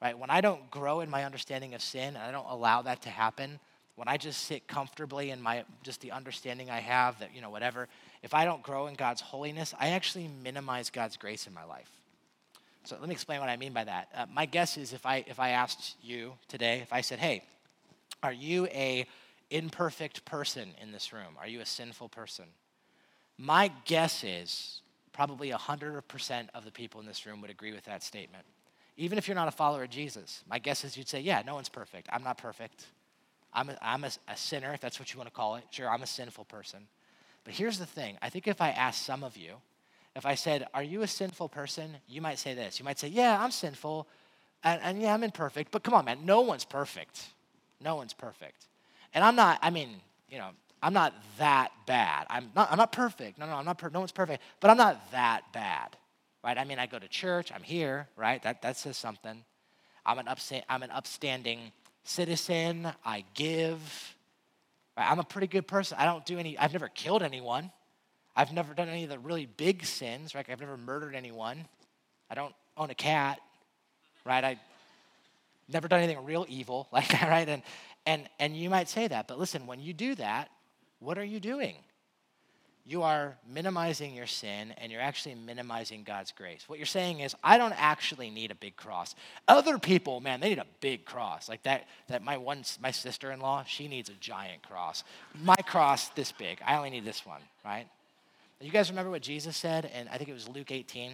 Right? When I don't grow in my understanding of sin and I don't allow that to happen, when I just sit comfortably in my just the understanding I have that, you know, whatever, if I don't grow in God's holiness, I actually minimize God's grace in my life. So let me explain what I mean by that. Uh, my guess is if I if I asked you today, if I said, "Hey, are you a imperfect person in this room? Are you a sinful person?" My guess is probably 100% of the people in this room would agree with that statement. Even if you're not a follower of Jesus, my guess is you'd say, Yeah, no one's perfect. I'm not perfect. I'm, a, I'm a, a sinner, if that's what you want to call it. Sure, I'm a sinful person. But here's the thing I think if I asked some of you, if I said, Are you a sinful person? You might say this. You might say, Yeah, I'm sinful. And, and yeah, I'm imperfect. But come on, man, no one's perfect. No one's perfect. And I'm not, I mean, you know, I'm not that bad. I'm not, I'm not perfect. No, no, I'm not per- no one's perfect. But I'm not that bad, right? I mean, I go to church. I'm here, right? That, that says something. I'm an, upsta- I'm an upstanding citizen. I give. Right? I'm a pretty good person. I don't do any, I've never killed anyone. I've never done any of the really big sins, right? I've never murdered anyone. I don't own a cat, right? I never done anything real evil like that, right? And and and you might say that, but listen, when you do that, what are you doing? You are minimizing your sin and you're actually minimizing God's grace. What you're saying is, I don't actually need a big cross. Other people, man, they need a big cross. Like that, that my one my sister-in-law, she needs a giant cross. My cross this big. I only need this one, right? You guys remember what Jesus said? And I think it was Luke 18.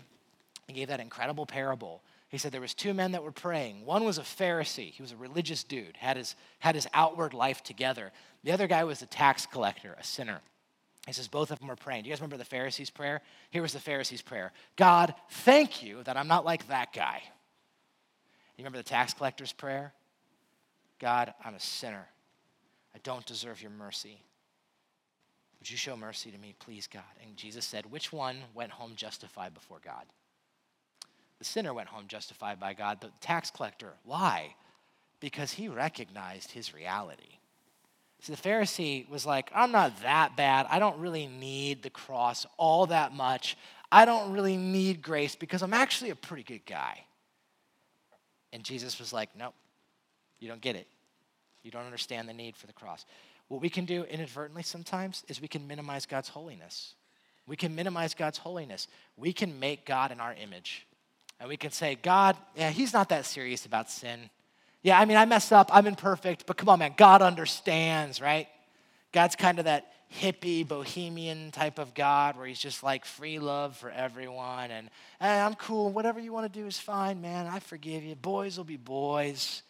He gave that incredible parable. He said there was two men that were praying. One was a Pharisee. He was a religious dude, had his, had his outward life together. The other guy was a tax collector, a sinner. He says both of them were praying. Do you guys remember the Pharisee's prayer? Here was the Pharisee's prayer God, thank you that I'm not like that guy. You remember the tax collector's prayer? God, I'm a sinner. I don't deserve your mercy. Would you show mercy to me, please, God? And Jesus said, Which one went home justified before God? The sinner went home justified by God. The tax collector, why? Because he recognized his reality. See, the Pharisee was like, I'm not that bad. I don't really need the cross all that much. I don't really need grace because I'm actually a pretty good guy. And Jesus was like, Nope, you don't get it. You don't understand the need for the cross. What we can do inadvertently sometimes is we can minimize God's holiness. We can minimize God's holiness. We can make God in our image. And we can say, God, yeah, He's not that serious about sin. Yeah, I mean, I mess up, I'm imperfect, but come on, man, God understands, right? God's kind of that hippie, bohemian type of God where He's just like free love for everyone. And hey, I'm cool. Whatever you want to do is fine, man. I forgive you. Boys will be boys.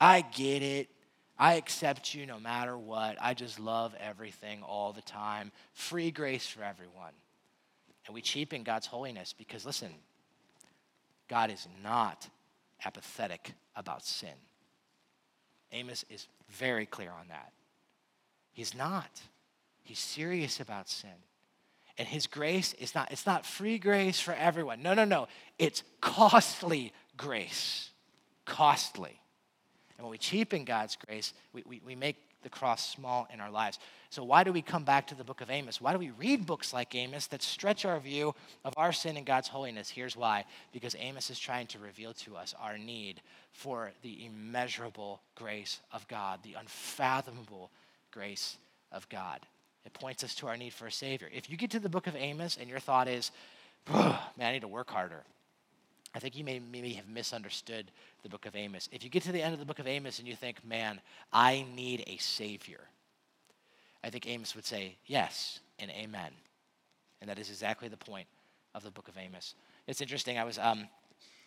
I get it. I accept you no matter what. I just love everything all the time. Free grace for everyone. And we cheapen God's holiness because, listen, God is not apathetic about sin. Amos is very clear on that. He's not. He's serious about sin. And his grace is not, it's not free grace for everyone. No, no, no. It's costly grace. Costly. And when we cheapen God's grace, we, we, we make the cross small in our lives. So, why do we come back to the book of Amos? Why do we read books like Amos that stretch our view of our sin and God's holiness? Here's why because Amos is trying to reveal to us our need for the immeasurable grace of God, the unfathomable grace of God. It points us to our need for a Savior. If you get to the book of Amos and your thought is, man, I need to work harder, I think you may maybe have misunderstood the book of Amos. If you get to the end of the book of Amos and you think, man, I need a Savior, I think Amos would say, yes and amen. And that is exactly the point of the book of Amos. It's interesting. I was, um,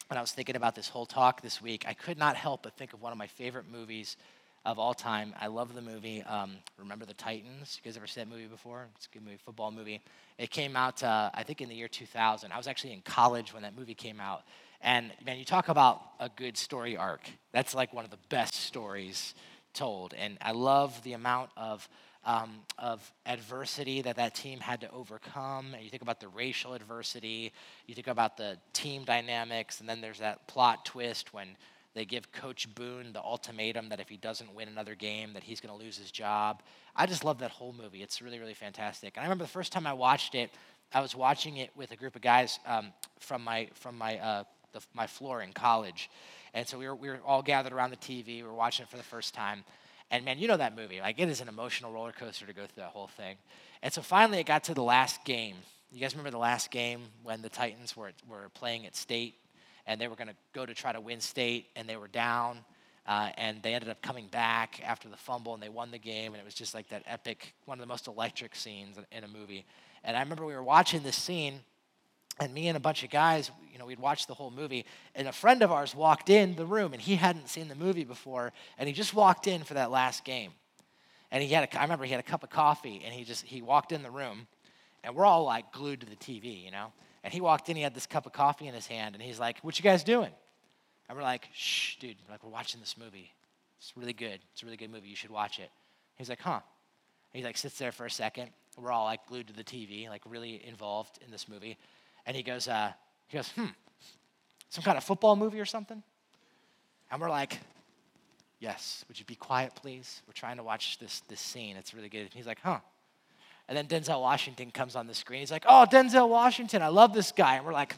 when I was thinking about this whole talk this week, I could not help but think of one of my favorite movies of all time. I love the movie um, Remember the Titans. You guys ever seen that movie before? It's a good movie, football movie. It came out, uh, I think, in the year 2000. I was actually in college when that movie came out. And man, you talk about a good story arc. That's like one of the best stories told. And I love the amount of um, of adversity that that team had to overcome. And you think about the racial adversity, you think about the team dynamics, and then there's that plot twist when they give Coach Boone the ultimatum that if he doesn't win another game, that he's going to lose his job. I just love that whole movie. It's really, really fantastic. And I remember the first time I watched it, I was watching it with a group of guys um, from my from my uh, the, my floor in college. And so we were, we were all gathered around the TV. We were watching it for the first time. And man, you know that movie. Like, it is an emotional roller coaster to go through that whole thing. And so finally, it got to the last game. You guys remember the last game when the Titans were, were playing at state and they were going to go to try to win state and they were down uh, and they ended up coming back after the fumble and they won the game and it was just like that epic one of the most electric scenes in a movie. And i remember we were watching this scene and me and a bunch of guys you know we'd watched the whole movie and a friend of ours walked in the room and he hadn't seen the movie before and he just walked in for that last game. And he had a, i remember he had a cup of coffee and he just he walked in the room and we're all like glued to the tv you know and he walked in he had this cup of coffee in his hand and he's like what you guys doing and we're like, shh, dude, we're like, we're watching this movie. It's really good. It's a really good movie. You should watch it. He's like, huh. he like sits there for a second. We're all like glued to the TV, like really involved in this movie. And he goes, uh, he goes, hmm, some kind of football movie or something? And we're like, yes, would you be quiet, please? We're trying to watch this, this scene. It's really good. And he's like, huh. And then Denzel Washington comes on the screen. He's like, oh, Denzel Washington, I love this guy. And we're like,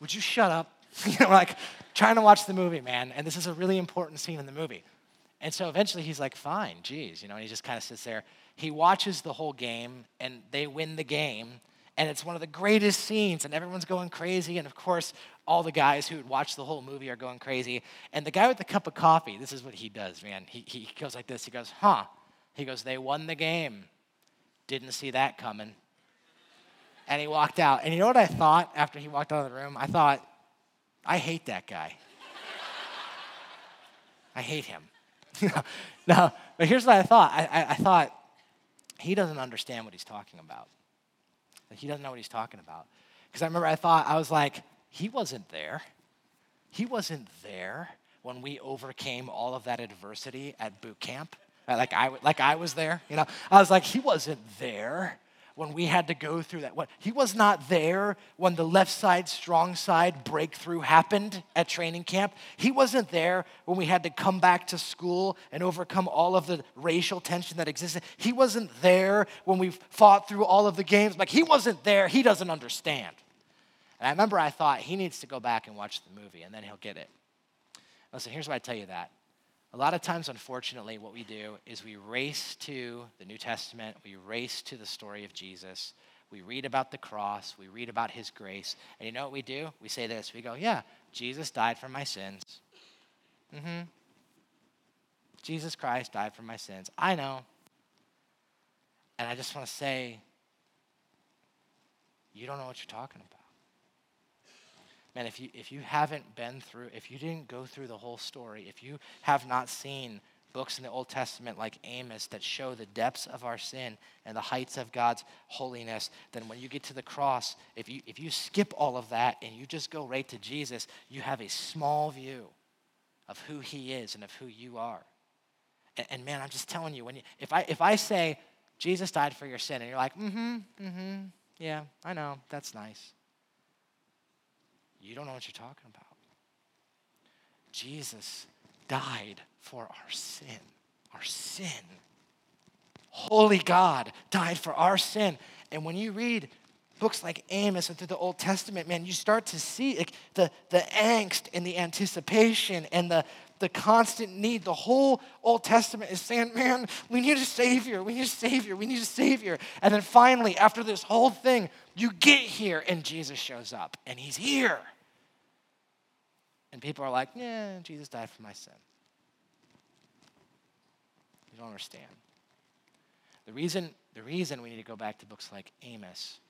would you shut up? you know, like trying to watch the movie, man. And this is a really important scene in the movie. And so eventually he's like, fine, geez, you know, and he just kind of sits there. He watches the whole game and they win the game. And it's one of the greatest scenes, and everyone's going crazy. And of course, all the guys who had watched the whole movie are going crazy. And the guy with the cup of coffee, this is what he does, man. He, he goes like this. He goes, huh. He goes, they won the game. Didn't see that coming. And he walked out. And you know what I thought after he walked out of the room? I thought, I hate that guy. I hate him. no, but here's what I thought. I, I, I, thought he doesn't understand what he's talking about. he doesn't know what he's talking about. Because I remember I thought, I was like, he wasn't there. He wasn't there when we overcame all of that adversity at boot camp. Uh, like I, like I was there, you know. I was like, he wasn't there when we had to go through that. What, he was not there when the left side, strong side breakthrough happened at training camp. He wasn't there when we had to come back to school and overcome all of the racial tension that existed. He wasn't there when we fought through all of the games. Like, he wasn't there. He doesn't understand. And I remember I thought he needs to go back and watch the movie and then he'll get it. Listen, here's why I tell you that a lot of times, unfortunately, what we do is we race to the New Testament, we race to the story of Jesus. We read about the cross, we read about his grace, and you know what we do? We say this we go, Yeah, Jesus died for my sins. Mm hmm. Jesus Christ died for my sins. I know. And I just want to say, you don't know what you're talking about man, if you, if you haven't been through, if you didn't go through the whole story, if you have not seen books in the Old Testament like Amos that show the depths of our sin and the heights of God's holiness, then when you get to the cross, if you, if you skip all of that and you just go right to Jesus, you have a small view of who he is and of who you are. And, and man, I'm just telling you, when you, if, I, if I say, Jesus died for your sin, and you're like, mm hmm, mm hmm, yeah, I know, that's nice. You don't know what you're talking about. Jesus died for our sin. Our sin. Holy God died for our sin. And when you read books like Amos and through the Old Testament, man, you start to see like, the, the angst and the anticipation and the, the constant need. The whole Old Testament is saying, man, we need a Savior, we need a Savior, we need a Savior. And then finally, after this whole thing, you get here and Jesus shows up and He's here. And people are like, yeah, Jesus died for my sin. You don't understand. The reason, the reason we need to go back to books like Amos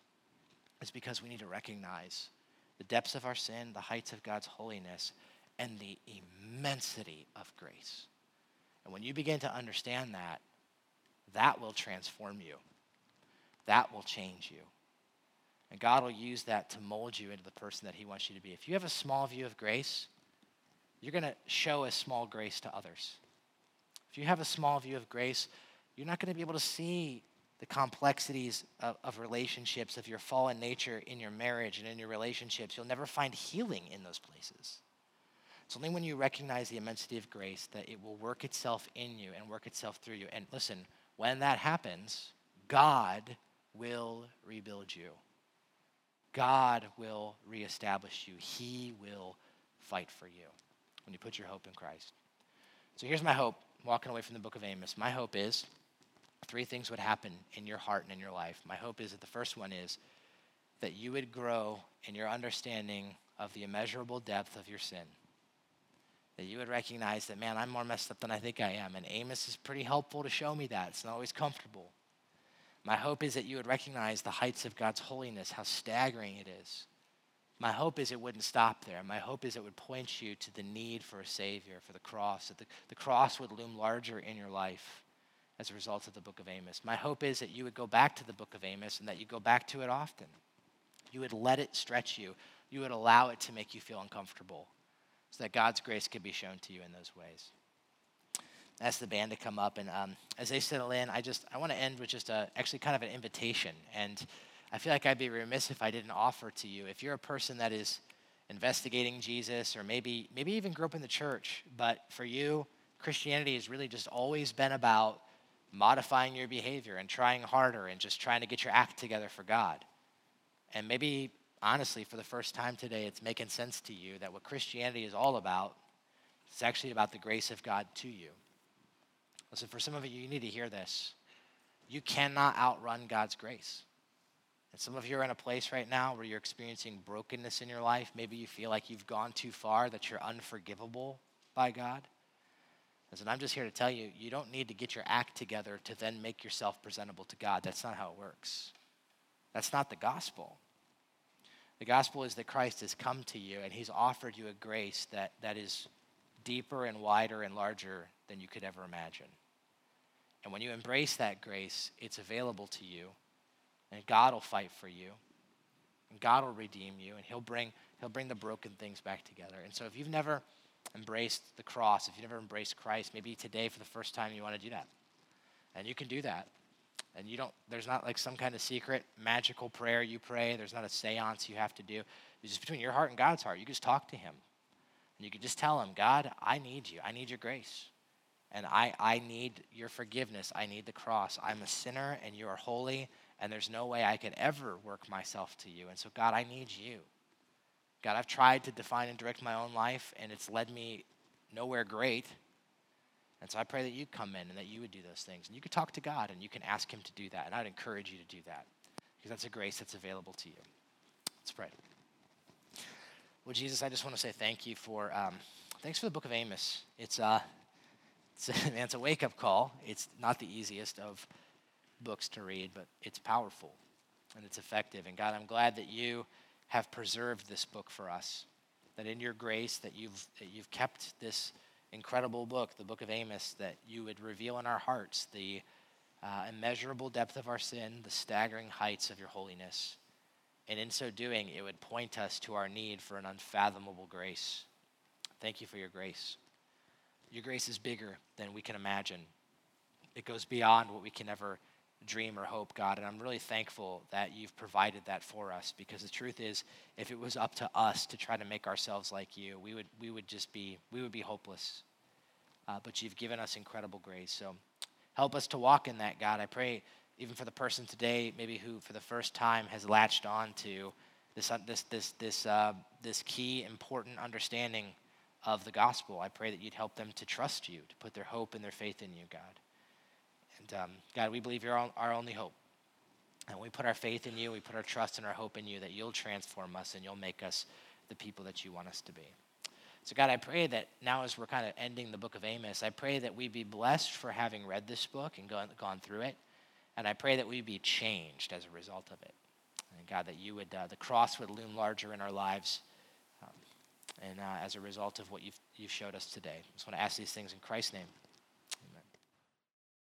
is because we need to recognize the depths of our sin, the heights of God's holiness, and the immensity of grace. And when you begin to understand that, that will transform you. That will change you. And God will use that to mold you into the person that He wants you to be. If you have a small view of grace, you're going to show a small grace to others. If you have a small view of grace, you're not going to be able to see the complexities of, of, relationships, of your fallen nature in your marriage and in your relationships. You'll never find healing in those places. It's only when you recognize the immensity of grace that it will work itself in you and work itself through you. And listen, when that happens, God will rebuild you. God will reestablish you. He will fight for you when you put your hope in Christ. So here's my hope walking away from the book of Amos. My hope is three things would happen in your heart and in your life. My hope is that the first one is that you would grow in your understanding of the immeasurable depth of your sin. That you would recognize that, man, I'm more messed up than I think I am. And Amos is pretty helpful to show me that. It's not always comfortable. My hope is that you would recognize the heights of God's holiness, how staggering it is. My hope is it wouldn't stop there. My hope is it would point you to the need for a Savior, for the cross, that the, the cross would loom larger in your life as a result of the book of Amos. My hope is that you would go back to the book of Amos and that you go back to it often. You would let it stretch you, you would allow it to make you feel uncomfortable so that God's grace could be shown to you in those ways ask the band to come up. And um, as they settle in, I just I want to end with just a, actually kind of an invitation. And I feel like I'd be remiss if I didn't offer to you. If you're a person that is investigating Jesus, or maybe maybe even grew up in the church, but for you, Christianity has really just always been about modifying your behavior and trying harder and just trying to get your act together for God. And maybe honestly, for the first time today, it's making sense to you that what Christianity is all about is actually about the grace of God to you. Listen, for some of you, you need to hear this. You cannot outrun God's grace. And some of you are in a place right now where you're experiencing brokenness in your life. Maybe you feel like you've gone too far, that you're unforgivable by God. Listen, I'm just here to tell you, you don't need to get your act together to then make yourself presentable to God. That's not how it works. That's not the gospel. The gospel is that Christ has come to you and he's offered you a grace that, that is deeper and wider and larger than you could ever imagine. And when you embrace that grace, it's available to you, and God will fight for you, and God will redeem you, and He'll bring, he'll bring the broken things back together. And so if you've never embraced the cross, if you've never embraced Christ, maybe today for the first time you want to do that. And you can do that. And you don't, there's not like some kind of secret magical prayer you pray. There's not a seance you have to do. It's just between your heart and God's heart. You just talk to Him. And you can just tell Him, God, I need you. I need your grace and I, I need your forgiveness. I need the cross. I'm a sinner and you are holy, and there's no way I could ever work myself to you. And so, God, I need you. God, I've tried to define and direct my own life, and it's led me nowhere great. And so I pray that you come in and that you would do those things. And you could talk to God and you can ask Him to do that. And I'd encourage you to do that because that's a grace that's available to you. Let's pray. Well, Jesus, I just want to say thank you for um, thanks for the book of Amos. It's uh, it's, it's a wake up call. It's not the easiest of books to read, but it's powerful and it's effective. And God, I'm glad that you have preserved this book for us. That in your grace, that you've that you've kept this incredible book, the book of Amos, that you would reveal in our hearts the uh, immeasurable depth of our sin, the staggering heights of your holiness. And in so doing, it would point us to our need for an unfathomable grace. Thank you for your grace. Your grace is bigger than we can imagine. It goes beyond what we can ever dream or hope, God. And I'm really thankful that you've provided that for us because the truth is, if it was up to us to try to make ourselves like you, we would, we would just be, we would be hopeless. Uh, but you've given us incredible grace. So help us to walk in that, God. I pray even for the person today, maybe who for the first time has latched on to this, uh, this, this, this, uh, this key important understanding of the gospel. I pray that you'd help them to trust you, to put their hope and their faith in you, God. And um, God, we believe you're our only hope. And we put our faith in you, we put our trust and our hope in you that you'll transform us and you'll make us the people that you want us to be. So, God, I pray that now as we're kind of ending the book of Amos, I pray that we be blessed for having read this book and gone, gone through it. And I pray that we be changed as a result of it. And God, that you would, uh, the cross would loom larger in our lives and uh, as a result of what you've, you've showed us today. I just want to ask these things in Christ's name.